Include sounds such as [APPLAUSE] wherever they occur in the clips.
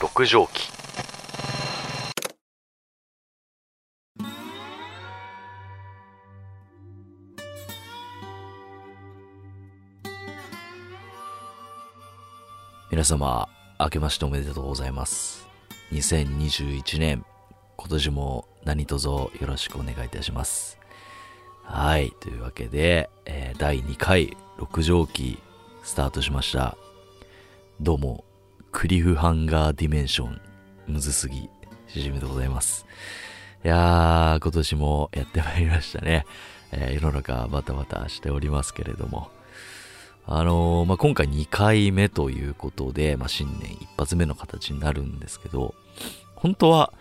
六畳紀皆様明けましておめでとうございます。2021年今年も何卒よろしくお願いいたします。はいというわけで、えー第2回六畳紀スタートしました。どうもクリフハンガーディメンション。むずすぎ。しじみでございます。いやー今年もやってまいりましたね、えー世の中バタバタしておりますけれども。あのーまあ、今回2回目ということで、まあ、新年一発目の形になるんですけど、本当は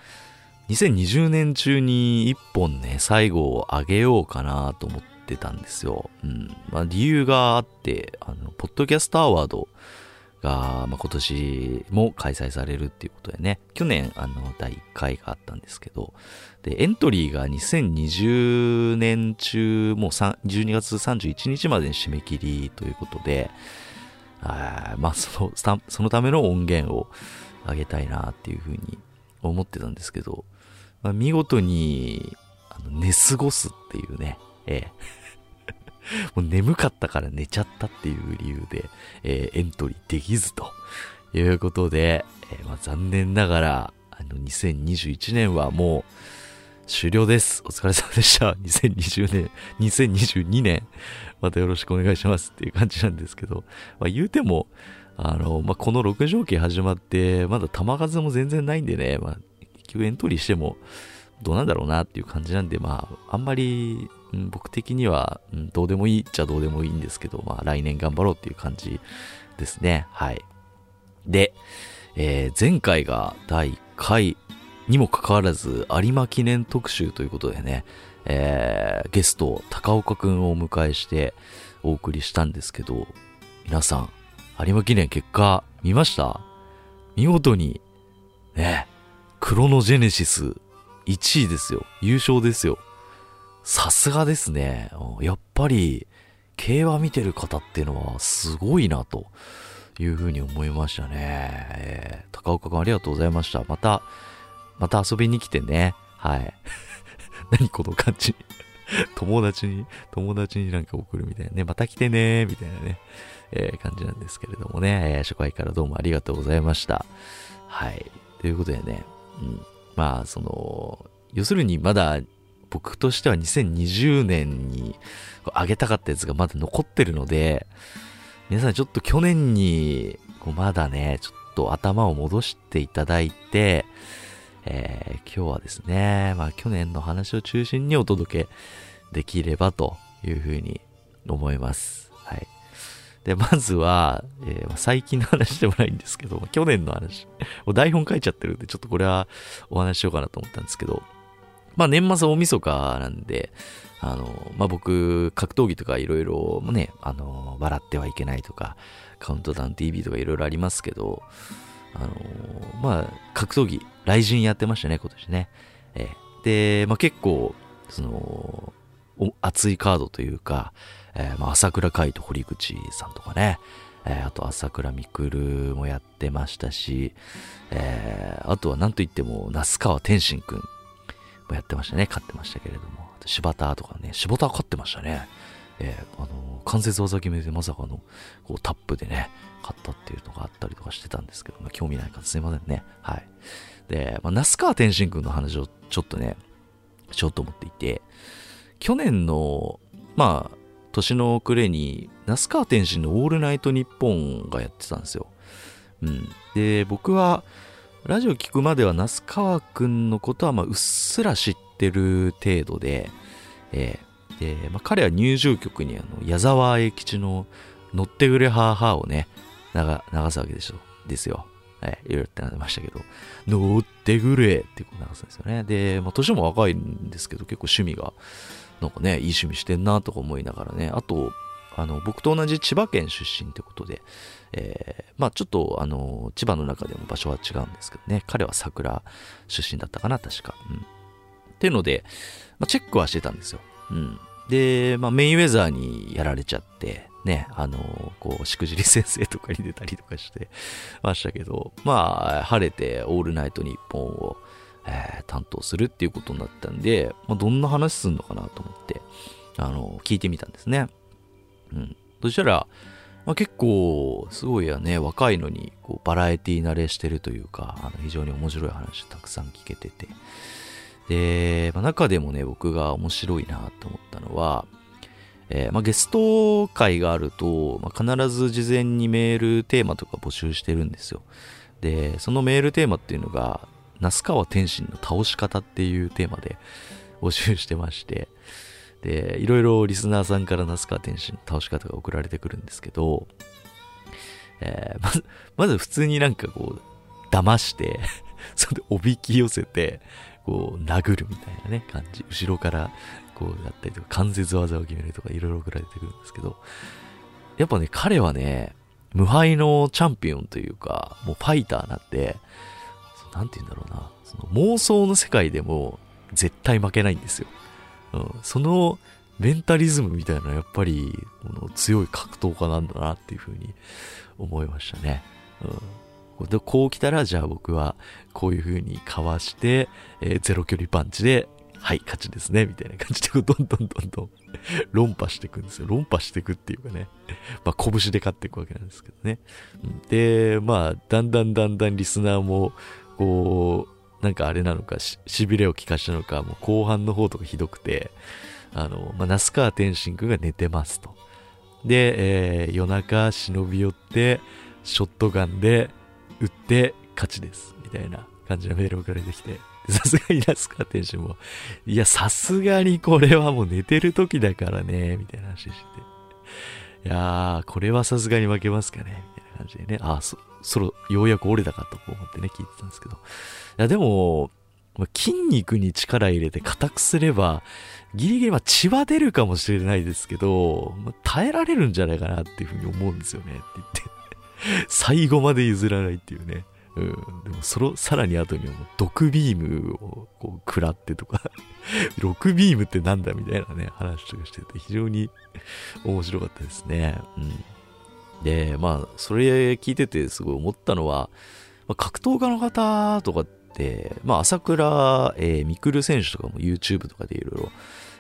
2020年中に一本ね、最後を上げようかなと思ってたんですよ。うん。まあ、理由があって、あの、ポッドキャストアワードが、まあ、今年も開催されるっていうことでね、去年、あの、第1回があったんですけど、で、エントリーが2020年中、もう12月31日までに締め切りということで、あまあその、そのための音源をあげたいなっていうふうに思ってたんですけど、まあ、見事にあの寝過ごすっていうね、ええ。[LAUGHS] もう眠かったから寝ちゃったっていう理由で、えーエントリーできずということで、えーまあ、残念ながら、あの、2021年はもう終了です。お疲れ様でした。[LAUGHS] 2020年、2022年、またよろしくお願いしますっていう感じなんですけど、まあ、言うても、あの、まあ、この6条期始まって、まだ球数も全然ないんでね、まあ、結局エントリーしても、どうなんだろうなっていう感じなんで、まあ、あんまり、うん僕的には、うんどうでもいいっちゃどうでもいいんですけど、まあ、来年頑張ろうっていう感じですね。はい。で、えー前回が第1回にもかかわらず、有馬記念特集ということでね、えーゲスト、高岡くんをお迎えしてお送りしたんですけど、皆さん、有馬記念結果見ました？見事に、ね、クロノジェネシス1位ですよ。優勝ですよ。さすがですね。やっぱり、競馬見てる方っていうのはすごいなというふうに思いましたね。えー高岡くんありがとうございました。また、また遊びに来てね。はい。[LAUGHS] 何この感じ。友達に、友達になんか送るみたいなね。また来てねみたいなね、えー感じなんですけれどもね。えー初回からどうもありがとうございました。はい。ということでね。うん。まあ、その、要するにまだ僕としては2020年に上げたかったやつがまだ残ってるので、皆さんちょっと去年にまだね、ちょっと頭を戻していただいて、えー今日はですね、まあ去年の話を中心にお届けできればというふうに思います。はい。で、まずは、えー最近の話でもないんですけど、去年の話、もう台本書いちゃってるんで、ちょっとこれはお話しようかなと思ったんですけど、まあ年末大晦日なんで、あの、まあ僕、格闘技とかいろいろね、あの、笑ってはいけないとか、カウントダウン TV とかいろいろありますけど、あの、まあ、格闘技、雷神やってましたね、今年ね。えーで、まあ結構、その、熱いカードというか、えーまあ朝倉海と堀口さんとかね、えーあと朝倉未来もやってましたし、えーあとは何といっても、那須川天心くん。やってましたね。勝ってましたけれども。あと柴田とかね、柴田勝ってましたね。えーあの、関節技決めでまさかの、こう、タップでね、勝ったっていうのがあったりとかしてたんですけど、まあ、興味ない方すいませんね。はい。で、まあ、那須川天心くんの話をちょっとね、しようと思っていて、去年の、まあ、年の暮れに、那須川天心のオールナイトニッポンがやってたんですよ。うん。で、僕は、ラジオ聞くまでは那須川くんのことは、まあ、うっすら知ってる程度で、えーで、まあ、彼は入場曲にあの、矢沢永吉の乗ってくれハーハーをね、流すわけでしょ、ですよ。はい、いろいろってなりましたけど、乗ってくれってこう流すんですよね。で、まあ、年も若いんですけど、結構趣味が、なんかね、いい趣味してんなとか思いながらね、あと、あの、僕と同じ千葉県出身ってことで、えーまあちょっと、あの、千葉の中でも場所は違うんですけどね、彼は桜出身だったかな、確か。うん。っていうので、まあ、チェックはしてたんですよ。うん。で、まあ、メインウェザーにやられちゃって、ね、あの、こう、しくじり先生とかに出たりとかして [LAUGHS] ましたけど、まあ、晴れてオールナイトニッポンを、えー、担当するっていうことになったんで、まあ、どんな話すんのかなと思って、あの、聞いてみたんですね。うん。そしたら、まあ、結構、すごいやね、若いのに、こう、バラエティ慣れしてるというか、あの、非常に面白い話たくさん聞けてて。で、まあ、中でもね、僕が面白いなと思ったのは、えー、まあ、ゲスト会があると、まあ、必ず事前にメールテーマとか募集してるんですよ。で、そのメールテーマっていうのが、那須川天心の倒し方っていうテーマで募集してまして、で、いろいろリスナーさんから那須川天心の倒し方が送られてくるんですけど、えー、[LAUGHS] まず、まず普通になんかこう、騙して [LAUGHS] それでおびき寄せて、こう、殴るみたいなね、感じ。後ろからこうやったりとか、関節技を決めるとか、いろいろ送られてくるんですけど、やっぱね、彼はね、無敗のチャンピオンというか、もうファイターなんで、なんて言うんだろうな、その妄想の世界でも絶対負けないんですよ。うん、そのメンタリズムみたいなのはやっぱりこの強い格闘家なんだなっていうふうに思いましたね。うん、でこう来たらじゃあ僕はこういうふうにかわして、えー、ゼロ距離パンチではい、勝ちですね、みたいな感じで、どんどんどんどん論破していくんですよ。論破していくっていうかね。まあ、拳で勝っていくわけなんですけどね。で、まあ、だんだんだんだんリスナーも、こう、なんかあれなのか、し、痺れを聞かしたのか、もう後半の方とかひどくて、あの、まあ、那須川天心くんが寝てますと。で、えー、夜中忍び寄って、ショットガンで撃って勝ちです。みたいな感じのメール送られてきて、さすがにラスカ店主も、いや、さすがにこれはもう寝てる時だからね、みたいな話してて。いやー、これはさすがに負けますかね、みたいな感じでね。ああ、そう、そろ、ようやく折れたかと思ってね、聞いてたんですけど。いや、でも、筋肉に力入れて硬くすれば、ギリギリま血は出るかもしれないですけど、ま耐えられるんじゃないかなっていうふうに思うんですよねって言って。最後まで譲らないっていうね。うん、でもそのさらに後にはもう毒ビームをこう食らってとか [LAUGHS] 6ビームってなんだみたいなね話とかしてて非常に面白かったですね。うん、で、まあそれ聞いててすごい思ったのは、まあ、格闘家の方とかって、まあ朝倉、えー、選手とかも YouTube とかでいろいろ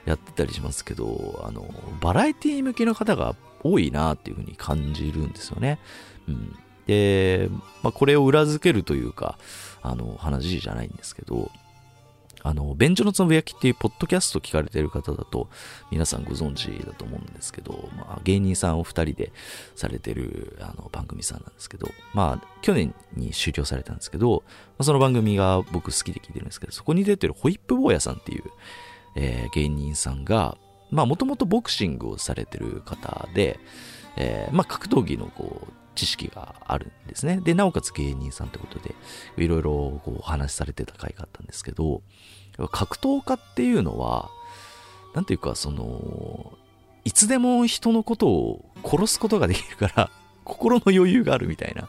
やってたりしますけど、あの、バラエティ向きの方が多いなっていうふうに感じるんですよね。うん。で、まあ、これを裏付けるというか、あの、話じゃないんですけど、あの、便所のつぶやきっていうポッドキャスト聞かれてる方だと、皆さんご存知だと思うんですけど、まあ、芸人さんお二人でされてる、あの、番組さんなんですけど、まあ、去年に終了されたんですけど、まあ、その番組が僕好きで聞いてるんですけど、そこに出てるホイップ坊やさんっていう、えー、芸人さんが、まあ、もともとボクシングをされてる方で、えー、まあ、格闘技のこう、知識があるんですね。で、なおかつ芸人さんってことで、いろいろこうお話しされてた回があったんですけど、格闘家っていうのは、なんていうか、その、いつでも人のことを殺すことができるから、[LAUGHS] 心の余裕があるみたいな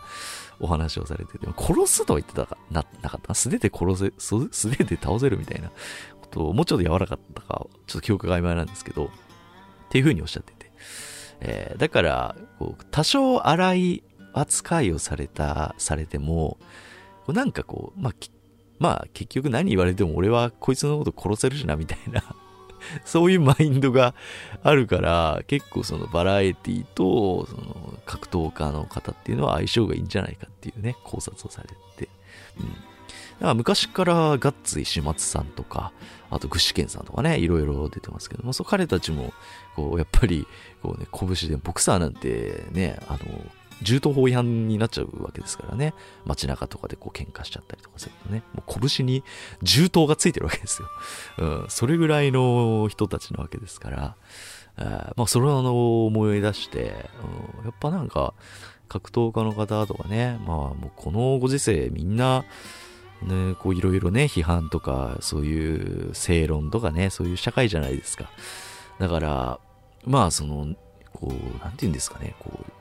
お話をされてて、殺すとは言ってたかななかった？素手で殺せ、素手で倒せるみたいなことを、もうちょっと柔らかったか、ちょっと記憶が曖昧なんですけど、っていうふうにおっしゃって。えー、だから、こう、多少荒い扱いをされた、されても、なんかこう、まあ、まあ、結局何言われても俺はこいつのこと殺せるしな、みたいな [LAUGHS] そういうマインドがあるから、結構そのバラエティと、その格闘家の方っていうのは相性がいいんじゃないかっていうね、考察をされて。うん。だから昔からガッツ石松さんとか、あと具志堅さんとかね、いろいろ出てますけども、そう彼たちも、こう、やっぱり、こうね、拳で、ボクサーなんてね、あの、銃刀法違反になっちゃうわけですからね。街中とかでこう喧嘩しちゃったりとかするとね。もう拳に銃刀がついてるわけですよ。うん、それぐらいの人たちなわけですから、あまあそれを思い出して、うん、やっぱなんか格闘家の方とかね、まあもうこのご時世みんな、ね、こういろいろね、批判とか、そういう正論とかね、そういう社会じゃないですか。だから、まあその、こう、なんて言うんですかね、こう、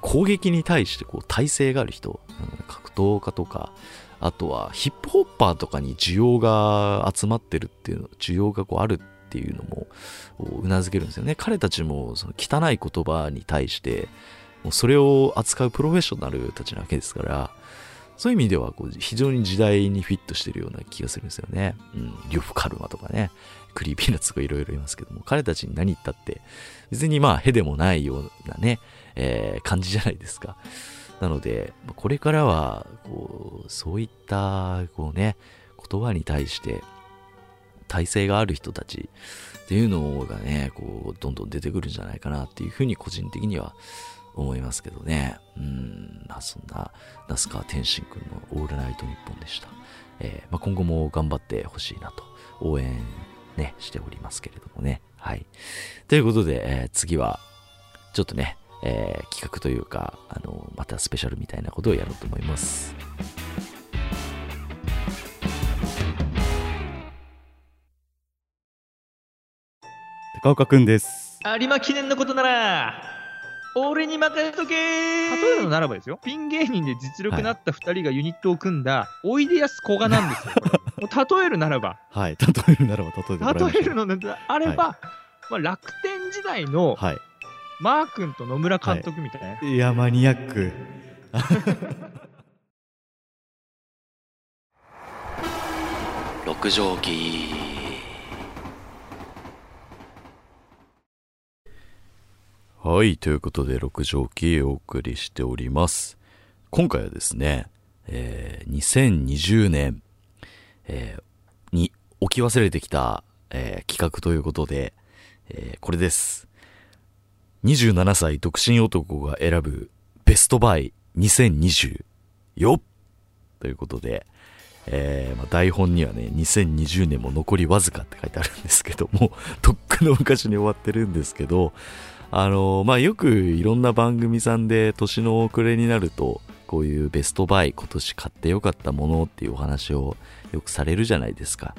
攻撃に対してこう耐性がある人、うん、格闘家とか、あとはヒップホッパーとかに需要が集まってるっていうの、需要がこうあるっていうのもうなずけるんですよね。彼たちもその汚い言葉に対して、もうそれを扱うプロフェッショナルたちなわけですから、そういう意味ではこう非常に時代にフィットしてるような気がするんですよね。うん、 Ryuf Karmaとかね、クリーピーナッツとかいろいろいますけども、彼たちに何言ったって、別にまあ、へでもないようなね、えー、感じじゃないですか。なので、これからは、こう、そういった、こうね、言葉に対して、耐性がある人たちっていうのがね、こう、どんどん出てくるんじゃないかなっていうふうに個人的には思いますけどね。うん、まあそんな、那須川天心くんのオールナイトニッポンでした。えー、まあ、今後も頑張ってほしいなと、応援ね、しておりますけれどもね。はい。ということで、えー、次は、ちょっとね、えー、企画というか、あの、またスペシャルみたいなことをやろうと思います。高岡くんです。有馬記念のことなら、俺に任せとけ例えるのならばですよ、ピン芸人で実力なった2人がユニットを組んだ、おいでやすこがなんですよ。[LAUGHS] 例えるならば。はい、例えるならば、例える。例えるのであれば、はい、まあ、楽天時代の、はい、マー君と野村監督みたいな、はい、いやマニアック。[LAUGHS] 六畳紀はいということで六畳紀お送りしております。今回はですね、えー、2020年、えー、に置き忘れてきた、えー、企画ということで、えー、これです。27歳独身男が選ぶベストバイ2020よということで、えー、まあ、台本にはね、2020年も残りわずかって書いてあるんですけども、[LAUGHS] とっくの昔に終わってるんですけど、あの、まあ、よくいろんな番組さんで年の遅れになると、こういうベストバイ、今年買ってよかったものっていうお話をよくされるじゃないですか。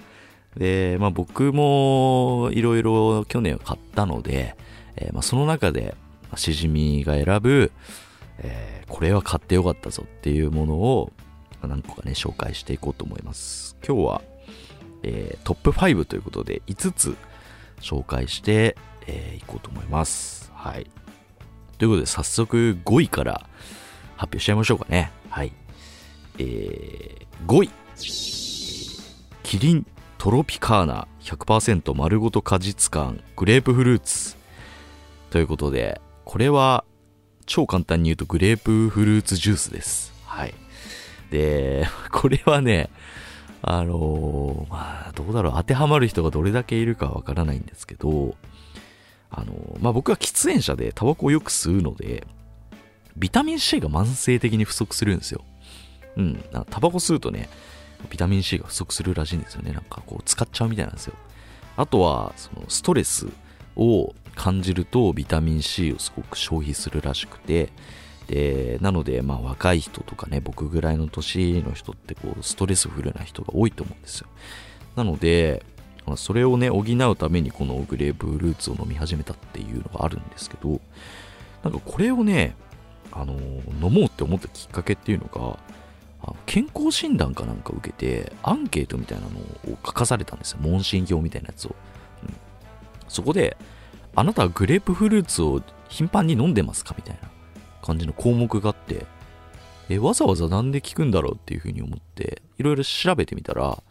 で、まあ、僕もいろいろ去年買ったので、えー、まあ、その中で、しじみが選ぶ、えー、これは買ってよかったぞっていうものを何個かね、紹介していこうと思います。今日は、えー、トップ5ということで5つ紹介してい、えー、こうと思います。はい。ということで早速5位から発表しちゃいましょうかね。はい。えー、5位。キリントロピカーナ100%丸ごと果実感グレープフルーツということで、これは超簡単に言うとグレープフルーツジュースです。はい。で、[LAUGHS] これはね、あのー、まあ、どうだろう、当てはまる人がどれだけいるかわからないんですけど、あの、まあ僕は喫煙者でタバコをよく吸うので、ビタミン C が慢性的に不足するんですよ。うん。タバコ吸うとね、ビタミン C が不足するらしいんですよね。なんかこう使っちゃうみたいなんですよ。あとは、そのストレスを感じるとビタミン C をすごく消費するらしくてでなのでまあ若い人とかね僕ぐらいの年の人ってこうストレスフルな人が多いと思うんですよなのでそれをね補うためにこのグレープフルーツを飲み始めたっていうのがあるんですけどなんかこれをねあの飲もうって思ったきっかけっていうのが健康診断かなんか受けてアンケートみたいなのを書かされたんですよ。問診票みたいなやつを、うん、そこであなたはグレープフルーツを頻繁に飲んでますかみたいな感じの項目があって、え、わざわざなんで聞くんだろうっていうふうに思って、いろいろ調べてみたら、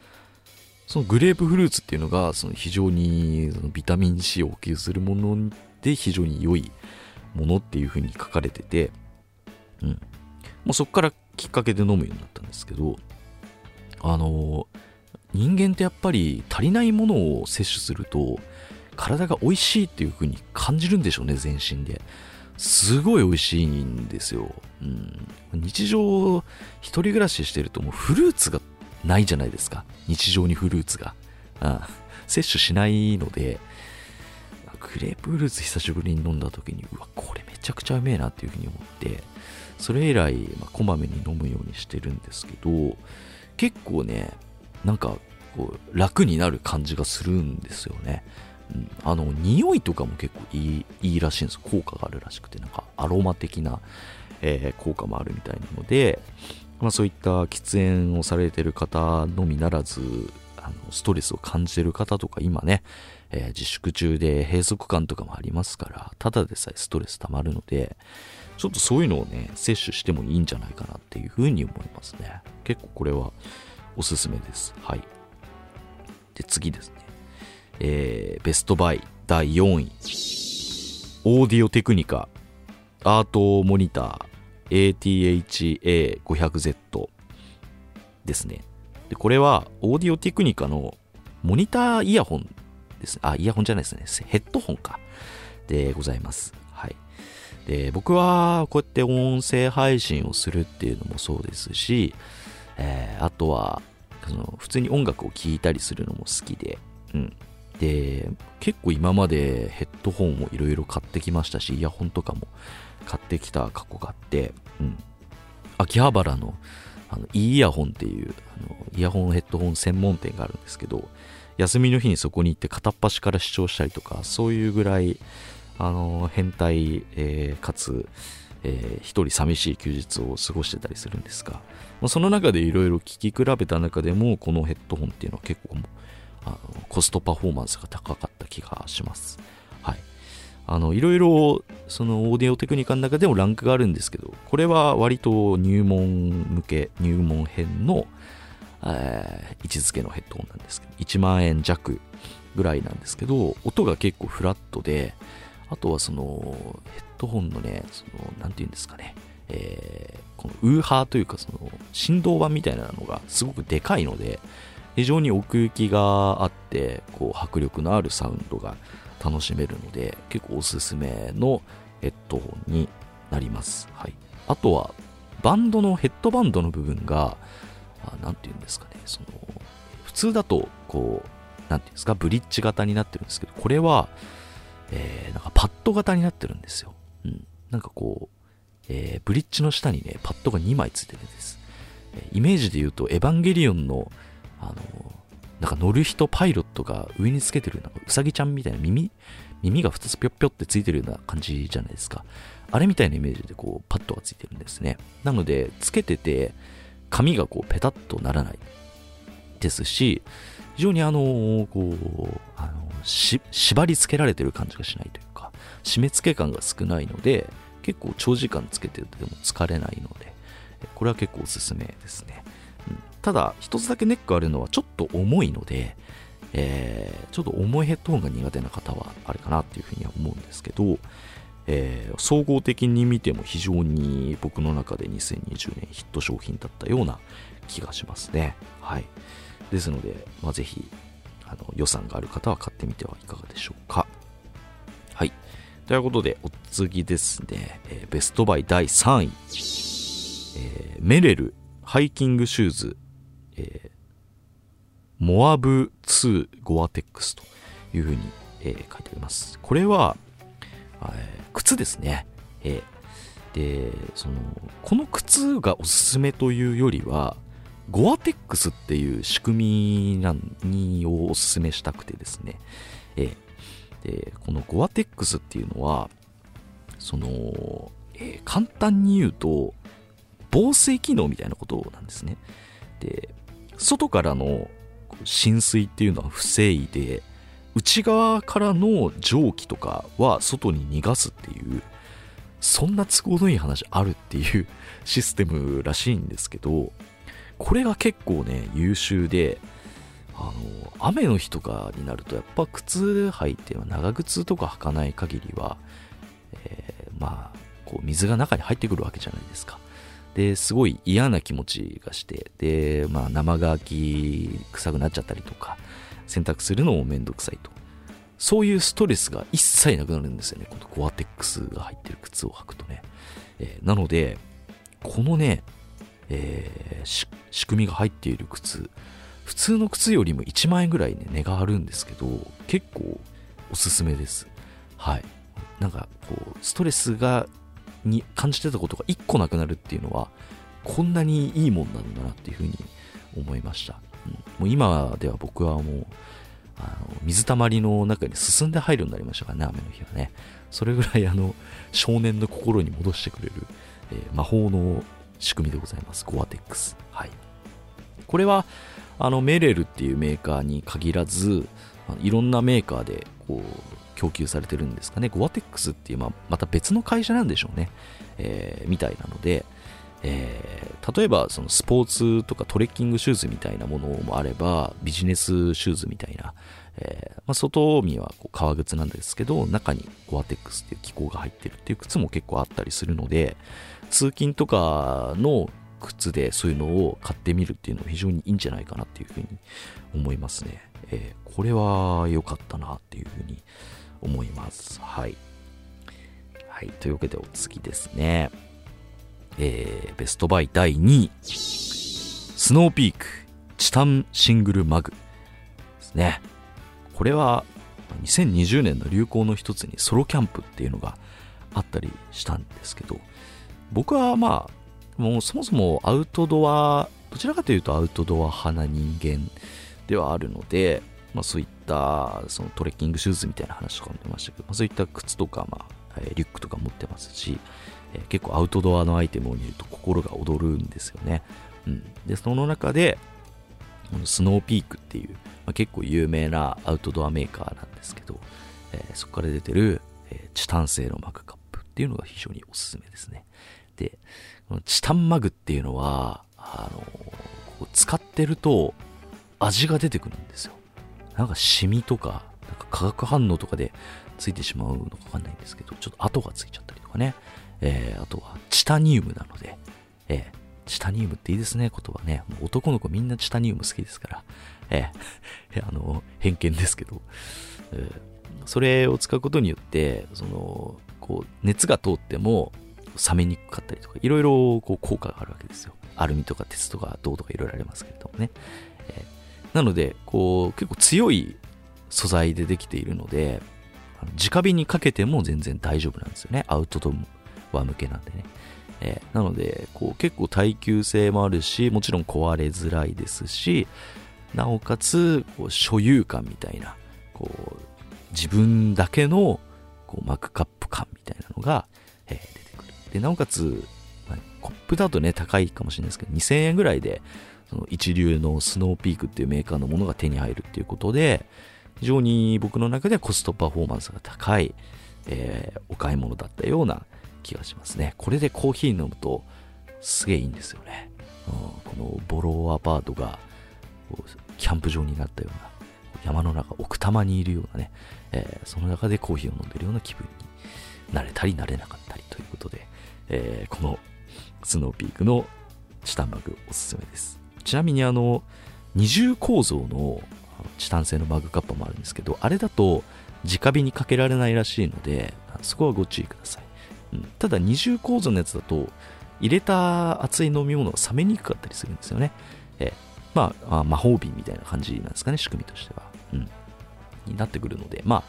そのグレープフルーツっていうのが、その非常にそのビタミン C を補給するもので非常に良いものっていうふうに書かれてて、うん。もうそこからきっかけで飲むようになったんですけど、あの、人間ってやっぱり足りないものを摂取すると、体が美味しいっていう風に感じるんでしょうね、全身で。すごい美味しいんですよ。うん、日常、一人暮らししてるともうフルーツがないじゃないですか。日常にフルーツが。あ摂取しないので、グレープフルーツ久しぶりに飲んだ時に、うわ、これめちゃくちゃうめえなっていう風に思って、それ以来、まあ、こまめに飲むようにしてるんですけど、結構ね、なんか、こう、楽になる感じがするんですよね。うん、あの、匂いとかも結構いい、いいらしいんです効果があるらしくて、なんかアロマ的な、えー、効果もあるみたいなので、まあそういった喫煙をされてる方のみならず、あの、ストレスを感じてる方とか今ね、えー自粛中で閉塞感とかもありますから、ただでさえストレス溜まるので、ちょっとそういうのをね、摂取してもいいんじゃないかなっていうふうに思いますね。結構これはおすすめです。はい。で、次ですね。えーベストバイ第4位。オーディオテクニカアートモニター ATHA500Z ですね。で、これはオーディオテクニカのモニターイヤホンです。あ、イヤホンじゃないですね。ヘッドホンか。でございます。はい。で、僕はこうやって音声配信をするっていうのもそうですし、えーあとは、その普通に音楽を聴いたりするのも好きで、うん。で、結構今までヘッドホンをいろいろ買ってきましたし、イヤホンとかも買ってきた過去があって、秋葉原のあの、いいイヤホンっていう、あの、イヤホンヘッドホン専門店があるんですけど、休みの日にそこに行って片っ端から視聴したりとか、そういうぐらい、あの、変態、えーかつ、えー一人寂しい休日を過ごしてたりするんですが、まあ、その中でいろいろ聞き比べた中でも、このヘッドホンっていうのは結構、あのコストパフォーマンスが高かった気がします。はい。あの、いろいろ、そのオーディオテクニカの中でもランクがあるんですけど、これは割と入門向け、入門編の、えー位置づけのヘッドホンなんですけど、1万円弱ぐらいなんですけど、音が結構フラットで、あとはその、ヘッドホンのね、その、なんていうんですかね、えーこのウーハーというか、その、振動板みたいなのがすごくでかいので、非常に奥行きがあって、こう、迫力のあるサウンドが楽しめるので、結構おすすめのヘッドホンになります。はい。あとは、バンドのヘッドバンドの部分が、あなんていうんですかね、その、普通だと、こう、なんていうんですか、ブリッジ型になってるんですけど、これは、えーなんかパッド型になってるんですよ。うん。なんかこう、えーブリッジの下にね、パッドが2枚ついてるんです。イメージで言うと、エヴァンゲリオンの、あの、なんか乗る人、パイロットが上につけてる、なんかうさぎちゃんみたいな耳、耳が2つぴょっぴょってついてるような感じじゃないですか。あれみたいなイメージでこう、パッドがついてるんですね。なので、つけてて、髪がこう、ペタッとならないですし、非常にあの、こう、あの、し、縛り付けられてる感じがしないというか、締め付け感が少ないので、結構長時間つけてても疲れないので、これは結構おすすめですね。ただ、一つだけネックあるのはちょっと重いので、えーちょっと重いヘッドホンが苦手な方はあれかなっていうふうには思うんですけど、えー総合的に見ても非常に僕の中で2020年ヒット商品だったような気がしますね。はい。ですので、まあ、ぜひ、あの、予算がある方は買ってみてはいかがでしょうか。はい。ということで、お次ですね、えーベストバイ第3位、えーメレルハイキングシューズ、えーモアブ2ゴアテックスというふうに、えー書いてあります。これは、えー靴ですね。えーで、その、この靴がおすすめというよりは、ゴアテックスっていう仕組みなにをおすすめしたくてですね。えで、このゴアテックスっていうのは、その、え簡単に言うと、防水機能みたいなことなんですね。で、外からの浸水っていうのは防いで、内側からの蒸気とかは外に逃がすっていう、そんな都合のいい話あるっていう [LAUGHS] システムらしいんですけど、これが結構ね、優秀で、あの、雨の日とかになると、やっぱ靴履いて、長靴とか履かない限りは、えーまあ、こう、水が中に入ってくるわけじゃないですか。で、すごい嫌な気持ちがして、で、まあ、生乾き臭くなっちゃったりとか、洗濯するのもめんどくさいと。そういうストレスが一切なくなるんですよね。このゴアテックスが入ってる靴を履くとね。えーなので、このね、えー仕組みが入っている靴、普通の靴よりも1万円ぐらいね、値が張るんですけど、結構おすすめです。はい。なんか、こう、ストレスが、に感じてたことが1個なくなるっていうのは、こんなにいいもんなんだなっていうふうに思いました。うん、もう今では僕はもう、あの水たまりの中に進んで入るようになりましたからね、雨の日はね。それぐらいあの、少年の心に戻してくれる、えー魔法の仕組みでございます。ゴアテックス。はい。これは、あの、メレルっていうメーカーに限らず、いろんなメーカーでこう供給されてるんですかね。ゴアテックスっていう、まあ、また別の会社なんでしょうね。えーみたいなので、えー例えばそのスポーツとかトレッキングシューズみたいなものもあれば、ビジネスシューズみたいな、えーまあ、外見はこう革靴なんですけど、中にゴアテックスっていう機構が入ってるっていう靴も結構あったりするので、通勤とかの靴でそういうのを買ってみるっていうのは非常にいいんじゃないかなっていうふうに思いますね。えーこれは良かったなっていうふうに思います。はい。はい。というわけでお次ですね。えーベストバイ第2位。スノーピークチタンシングルマグですね。これは2020年の流行の一つにソロキャンプっていうのがあったりしたんですけど、僕はまあ、もうそもそもアウトドア、どちらかというとアウトドア派な人間ではあるので、まあそういったそのトレッキングシューズみたいな話とかも出ましたけど、まあ、そういった靴とか、まあ、リュックとか持ってますし、えー結構アウトドアのアイテムを見ると心が躍るんですよね。うん。で、その中で、このスノーピークっていう、まあ、結構有名なアウトドアメーカーなんですけど、えーそこから出てる、えチタン製のマグカップっていうのが非常におすすめですね。で、このチタンマグっていうのは、あのこう使ってると味が出てくるんですよ。なんかシミとか、なんか化学反応とかでついてしまうのかわかんないんですけど、ちょっと跡がついちゃったりとかね。えーあとはチタニウムなので、えーチタニウムっていいですね、言葉ね。もう男の子みんなチタニウム好きですから。えーあの、偏見ですけど、えーそれを使うことによって、その、こう、熱が通っても冷めにくかったりとか、いろいろこう効果があるわけですよ。アルミとか鉄とか銅とかいろいろありますけれどもね。えーなので、こう、結構強い素材でできているので、直火にかけても全然大丈夫なんですよね。アウトドア向けなんでね。えーなので、こう結構耐久性もあるし、もちろん壊れづらいですし、なおかつ、こう所有感みたいな、こう、自分だけのこうマグカップ感みたいなのが、えー出てくる。で、なおかつ、コップだとね、高いかもしれないですけど、2000円ぐらいで、その一流のスノーピークっていうメーカーのものが手に入るっていうことで、非常に僕の中ではコストパフォーマンスが高い、えーお買い物だったような気がしますね。これでコーヒー飲むとすげえいいんですよね。うんこのボローアパートがキャンプ場になったような山の中奥多摩にいるようなね、えーその中でコーヒーを飲んでるような気分になれたりなれなかったりということで、えーこのスノーピークのチタンマグおすすめです。ちなみにあの二重構造のチタン製のマグカップもあるんですけど、あれだと直火にかけられないらしいので、そこはご注意ください。うん、ただ二重構造のやつだと、入れた熱い飲み物が冷めにくかったりするんですよね。えま、あ魔法瓶みたいな感じなんですかね、仕組みとしては。うん。になってくるので、まあ、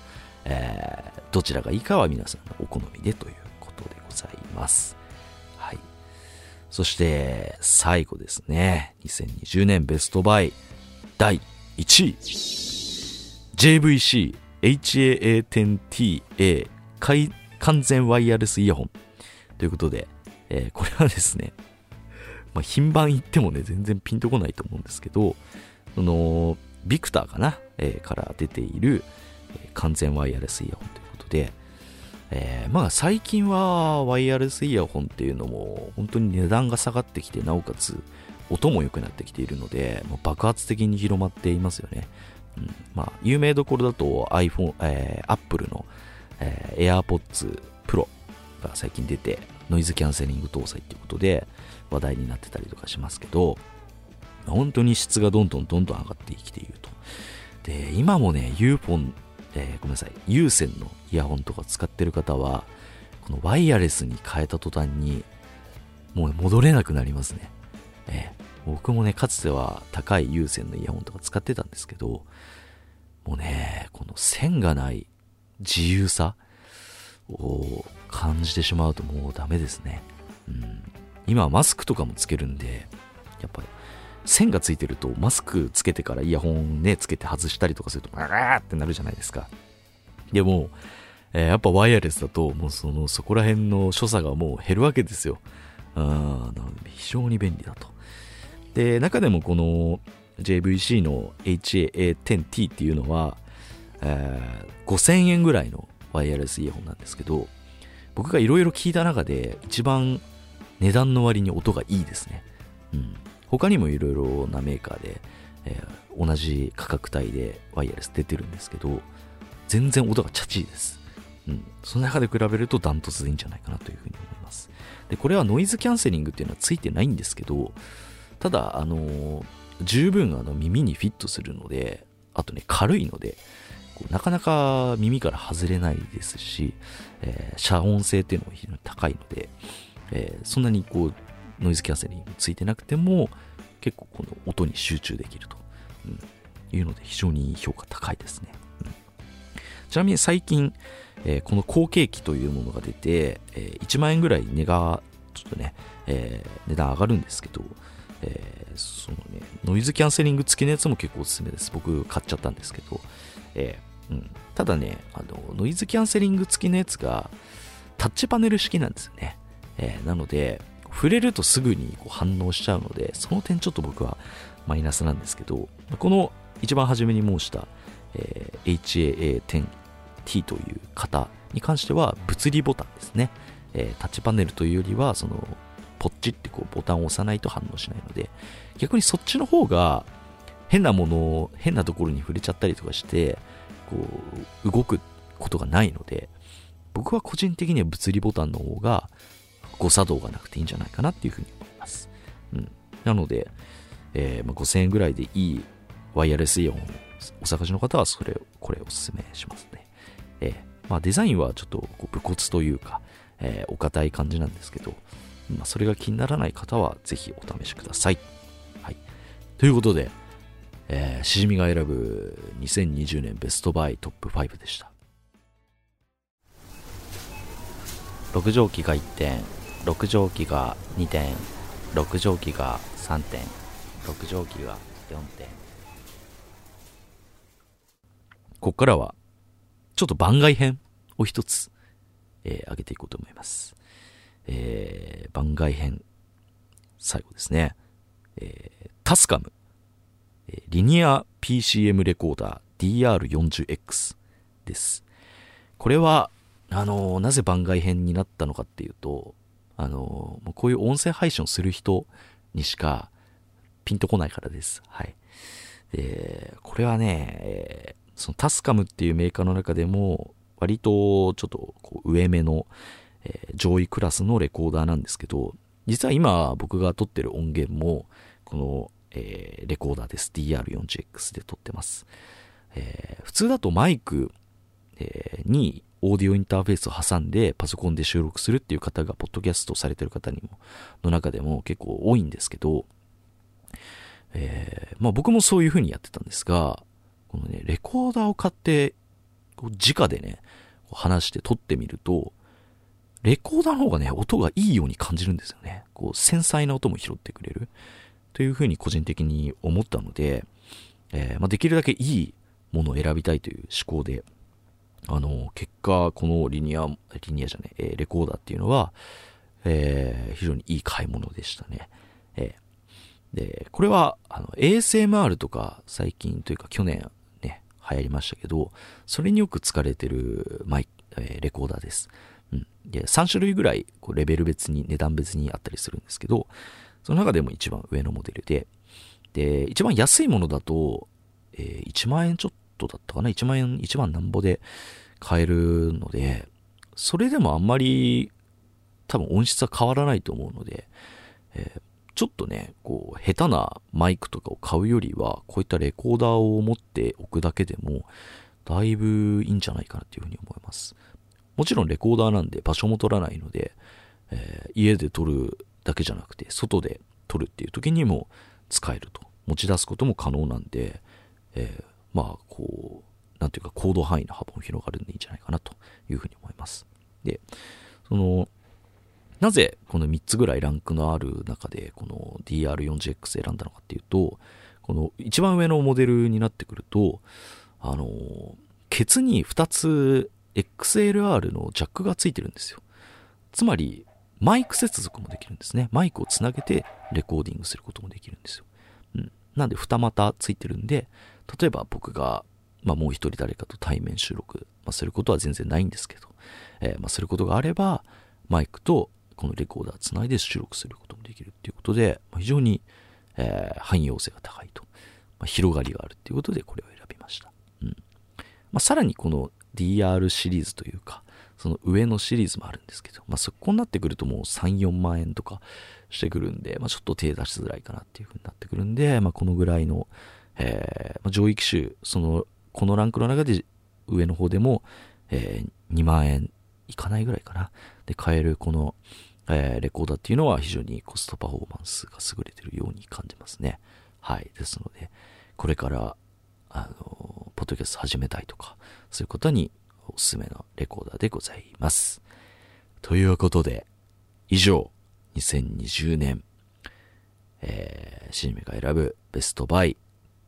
えーどちらがいいかは皆さんのお好みでということでございます。そして、最後ですね。2020年ベストバイ第1位。JVC HAA10TA 完全ワイヤレスイヤホン。ということで、えーこれはですね、まあ、品番言ってもね、全然ピンとこないと思うんですけど、その、ビクターかな、えーから出ている、えー完全ワイヤレスイヤホンということで、えーまあ最近はワイヤレスイヤホンっていうのも本当に値段が下がってきて、なおかつ音も良くなってきているので、もう爆発的に広まっていますよね。うん、まあ有名どころだと iPhone、えー、Apple の、えー AirPods Pro が最近出て、ノイズキャンセリング搭載っていうことで話題になってたりとかしますけど、本当に質がどんどんどんどん上がってきていると。で、今もね、ユーフォン、えーごめんなさい、有線のイヤホンとか使ってる方は、このワイヤレスに変えた途端に、もう戻れなくなりますね。えー僕もね、かつては高い有線のイヤホンとか使ってたんですけど、もうね、この線がない自由さを感じてしまうともうダメですね。うん、今はマスクとかもつけるんで、やっぱり線がついてるとマスクつけてからイヤホンね、つけて外したりとかすると、あーってなるじゃないですか。でも、えーやっぱワイヤレスだと、もうその、そこら辺の所作がもう減るわけですよ。あなので非常に便利だと。で、中でもこの JVC の HAA10T っていうのは、えー5000円ぐらいのワイヤレスイヤホンなんですけど、僕がいろいろ聞いた中で一番値段の割に音がいいですね。うん。他にもいろいろなメーカーで、えー同じ価格帯でワイヤレス出てるんですけど、全然音がチャチいです。うん。その中で比べるとダントツでいいんじゃないかなというふうに思います。で、これはノイズキャンセリングっていうのはついてないんですけど、ただ、あのー十分あの耳にフィットするので、あとね、軽いので、こうなかなか耳から外れないですし、えー遮音性っていうのも非常に高いので、えーそんなにこう、ノイズキャンセリングついてなくても、結構この音に集中できると、うんいうので非常に評価高いですね。うんちなみに最近、えーこの後継機というものが出て、えー1万円ぐらい値がちょっとね、えー値段上がるんですけど、えーそのね、ノイズキャンセリング付きのやつも結構おすすめです。僕買っちゃったんですけど、えーうん、ただねあの、ノイズキャンセリング付きのやつがタッチパネル式なんですよね。えーなので、触れるとすぐにこう反応しちゃうので、その点ちょっと僕はマイナスなんですけど、この一番初めに申した、えー HAA10T という型に関しては物理ボタンですね。えータッチパネルというよりは、その、ポッチってこうボタンを押さないと反応しないので、逆にそっちの方が変なものを、変なところに触れちゃったりとかして、こう、動くことがないので、僕は個人的には物理ボタンの方が誤作動がなくていいんじゃないかなっていうふうに思います。うん。なので、えーまあ、5000円ぐらいでいいワイヤレスイヤホンをお探しの方はそれを、これおすすめしますね。えーまあ、デザインはちょっとこう武骨というか、えーお堅い感じなんですけど、まあ、それが気にならない方はぜひお試しください。はい。ということで、えーしじみが選ぶ2020年ベストバイトップ5でした。6畳機が1点、6畳機が2点、6畳機が3点、6畳機が4点。ここからは、ちょっと番外編を一つ、えー上げていこうと思います。えー番外編、最後ですね。えータスカム、えーリニア PCM レコーダー DR40X です。これは、あのーなぜ番外編になったのかっていうと、あのこういう音声配信をする人にしかピンとこないからです。はい。で、これはね、そのタスカムっていうメーカーの中でも、割とちょっとこう上目の、えー上位クラスのレコーダーなんですけど、実は今僕が撮ってる音源も、この、えーレコーダーです。DR40X で撮ってます。えー普通だとマイク、えーにオーディオインターフェースを挟んでパソコンで収録するっていう方が、ポッドキャストされてる方にも、の中でも結構多いんですけど、えーまあ僕もそういう風にやってたんですが、このね、レコーダーを買って、こう直でね、こう話して撮ってみると、レコーダーの方がね、音がいいように感じるんですよね。こう、繊細な音も拾ってくれる。という風に個人的に思ったので、えーまあ、できるだけいいものを選びたいという思考で、あの、結果、このリニア、リニアじゃねえ、レコーダーっていうのは、えー非常にいい買い物でしたね。えーで、これは、あの、ASMR とか最近というか去年ね、流行りましたけど、それによく使われてるマイ、えーレコーダーです。うん。で、3種類ぐらい、こう、レベル別に、値段別にあったりするんですけど、その中でも一番上のモデルで、で、一番安いものだと、えー1万円ちょっとだったかな ?1 万円、1万なんぼで買えるので、それでもあんまり、多分音質は変わらないと思うので、えーちょっとね、こう、下手なマイクとかを買うよりは、こういったレコーダーを持っておくだけでも、だいぶいいんじゃないかなっていうふうに思います。もちろんレコーダーなんで場所も取らないので、えー家で撮るだけじゃなくて、外で撮るっていう時にも使えると。持ち出すことも可能なんで、えーまあ、こう、なんていうか、行動範囲の幅も広がるんでいいんじゃないかなというふうに思います。で、その、なぜこの3つぐらいランクのある中でこの DR40X 選んだのかっていうと、この一番上のモデルになってくると、あの、ケツに2つ XLR のジャックがついてるんですよ。つまり、マイク接続もできるんですね。マイクをつなげてレコーディングすることもできるんですよ。うん。なんで二股ついてるんで、例えば僕がまあ、もう一人誰かと対面収録、まあ、することは全然ないんですけど、えー、まあ、することがあれば、マイクとこのレコーダーつないで収録することもできるっていうことで、まあ、非常に、えー、汎用性が高いと、まあ、広がりがあるっていうことでこれを選びました。うん。まあ、さらにこの DR シリーズというか、その上のシリーズもあるんですけど、まあ、そこになってくるともう3、4万円とかしてくるんで、まあ、ちょっと手出しづらいかなっていう風になってくるんで、まあ、このぐらいの、えー、上位機種、その、このランクの中で上の方でも、えー、2万円いかないぐらいかな。で、買えるこの、えー、レコーダーっていうのは非常にコストパフォーマンスが優れてるように感じますね。はい。ですので、これから、あの、ポッドキャスト始めたいとか、そういう方におすすめのレコーダーでございます。ということで、以上、2020年、えー、シニメが選ぶベストバイ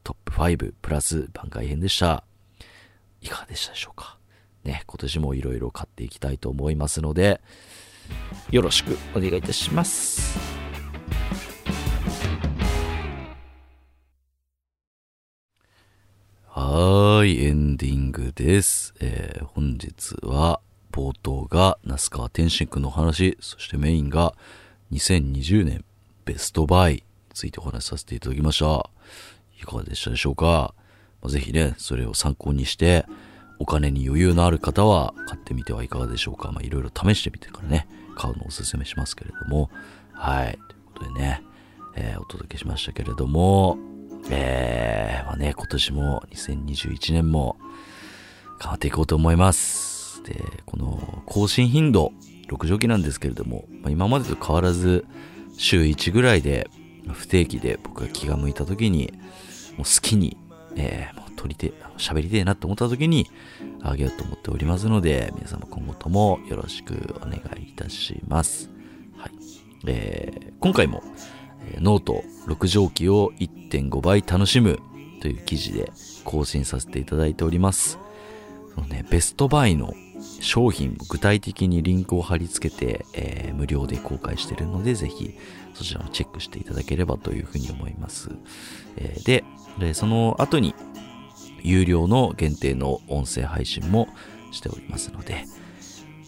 トップ5プラス番外編でした。いかがでしたでしょうか？ね、今年もいろいろ買っていきたいと思いますので、よろしくお願いいたします。はい、エンディングです。えー、本日は冒頭が那須川天心くんのお話、そしてメインが2020年ベストバイについてお話しさせていただきました。いかがでしたでしょうか、まあ、ぜひね、それを参考にして、お金に余裕のある方は買ってみてはいかがでしょうか？まあ、いろいろ試してみてからね、買うのをおすすめしますけれども。はい。ということでね、えー、お届けしましたけれども、えー、まあね、今年も2021年も頑張っていこうと思います。で、この更新頻度、6畳期なんですけれども、まあ、今までと変わらず週1ぐらいで不定期で僕が気が向いた時に、もう好きに、えー、もう撮りて、喋りてえなと思った時にあげようと思っておりますので、皆様今後ともよろしくお願いいたします。はい。えー、今回も、ノート6畳記を1.5倍楽しむという記事で更新させていただいております。そのね、ベストバイの商品、具体的にリンクを貼り付けて、えー、無料で公開しているので、ぜひそちらをチェックしていただければというふうに思います。えー、でで、その後に有料の限定の音声配信もしておりますので、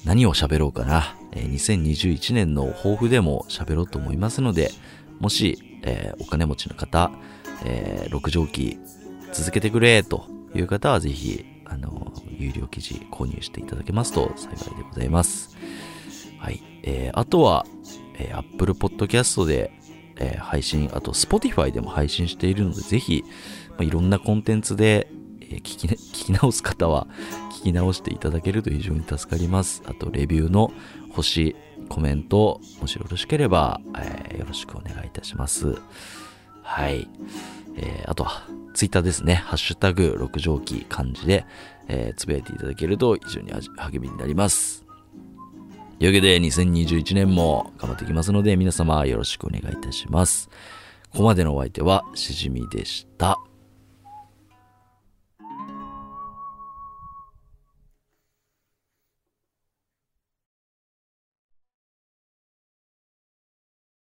何を喋ろうかな、えー、2021年の抱負でも喋ろうと思いますので、もし、えー、お金持ちの方、えー、6畳機続けてくれという方はぜひ、あの、有料記事購入していただけますと幸いでございます。はい。えー、あとは、えー、Apple Podcast で、えー、配信、あと Spotify でも配信しているので、ぜひ、まあ、いろんなコンテンツで、えー、聞き、聞き直す方は聞き直していただけると非常に助かります。あと、レビューの星、コメント、もしよろしければ、えー、よろしくお願いいたします。はい。えー、あとは、ツイッターですね。ハッシュタグ、六畳記漢字で、えー、つぶやいていただけると非常に励みになります。というわけで、2021年も頑張っていきますので、皆様よろしくお願いいたします。ここまでのお相手は、しじみでした。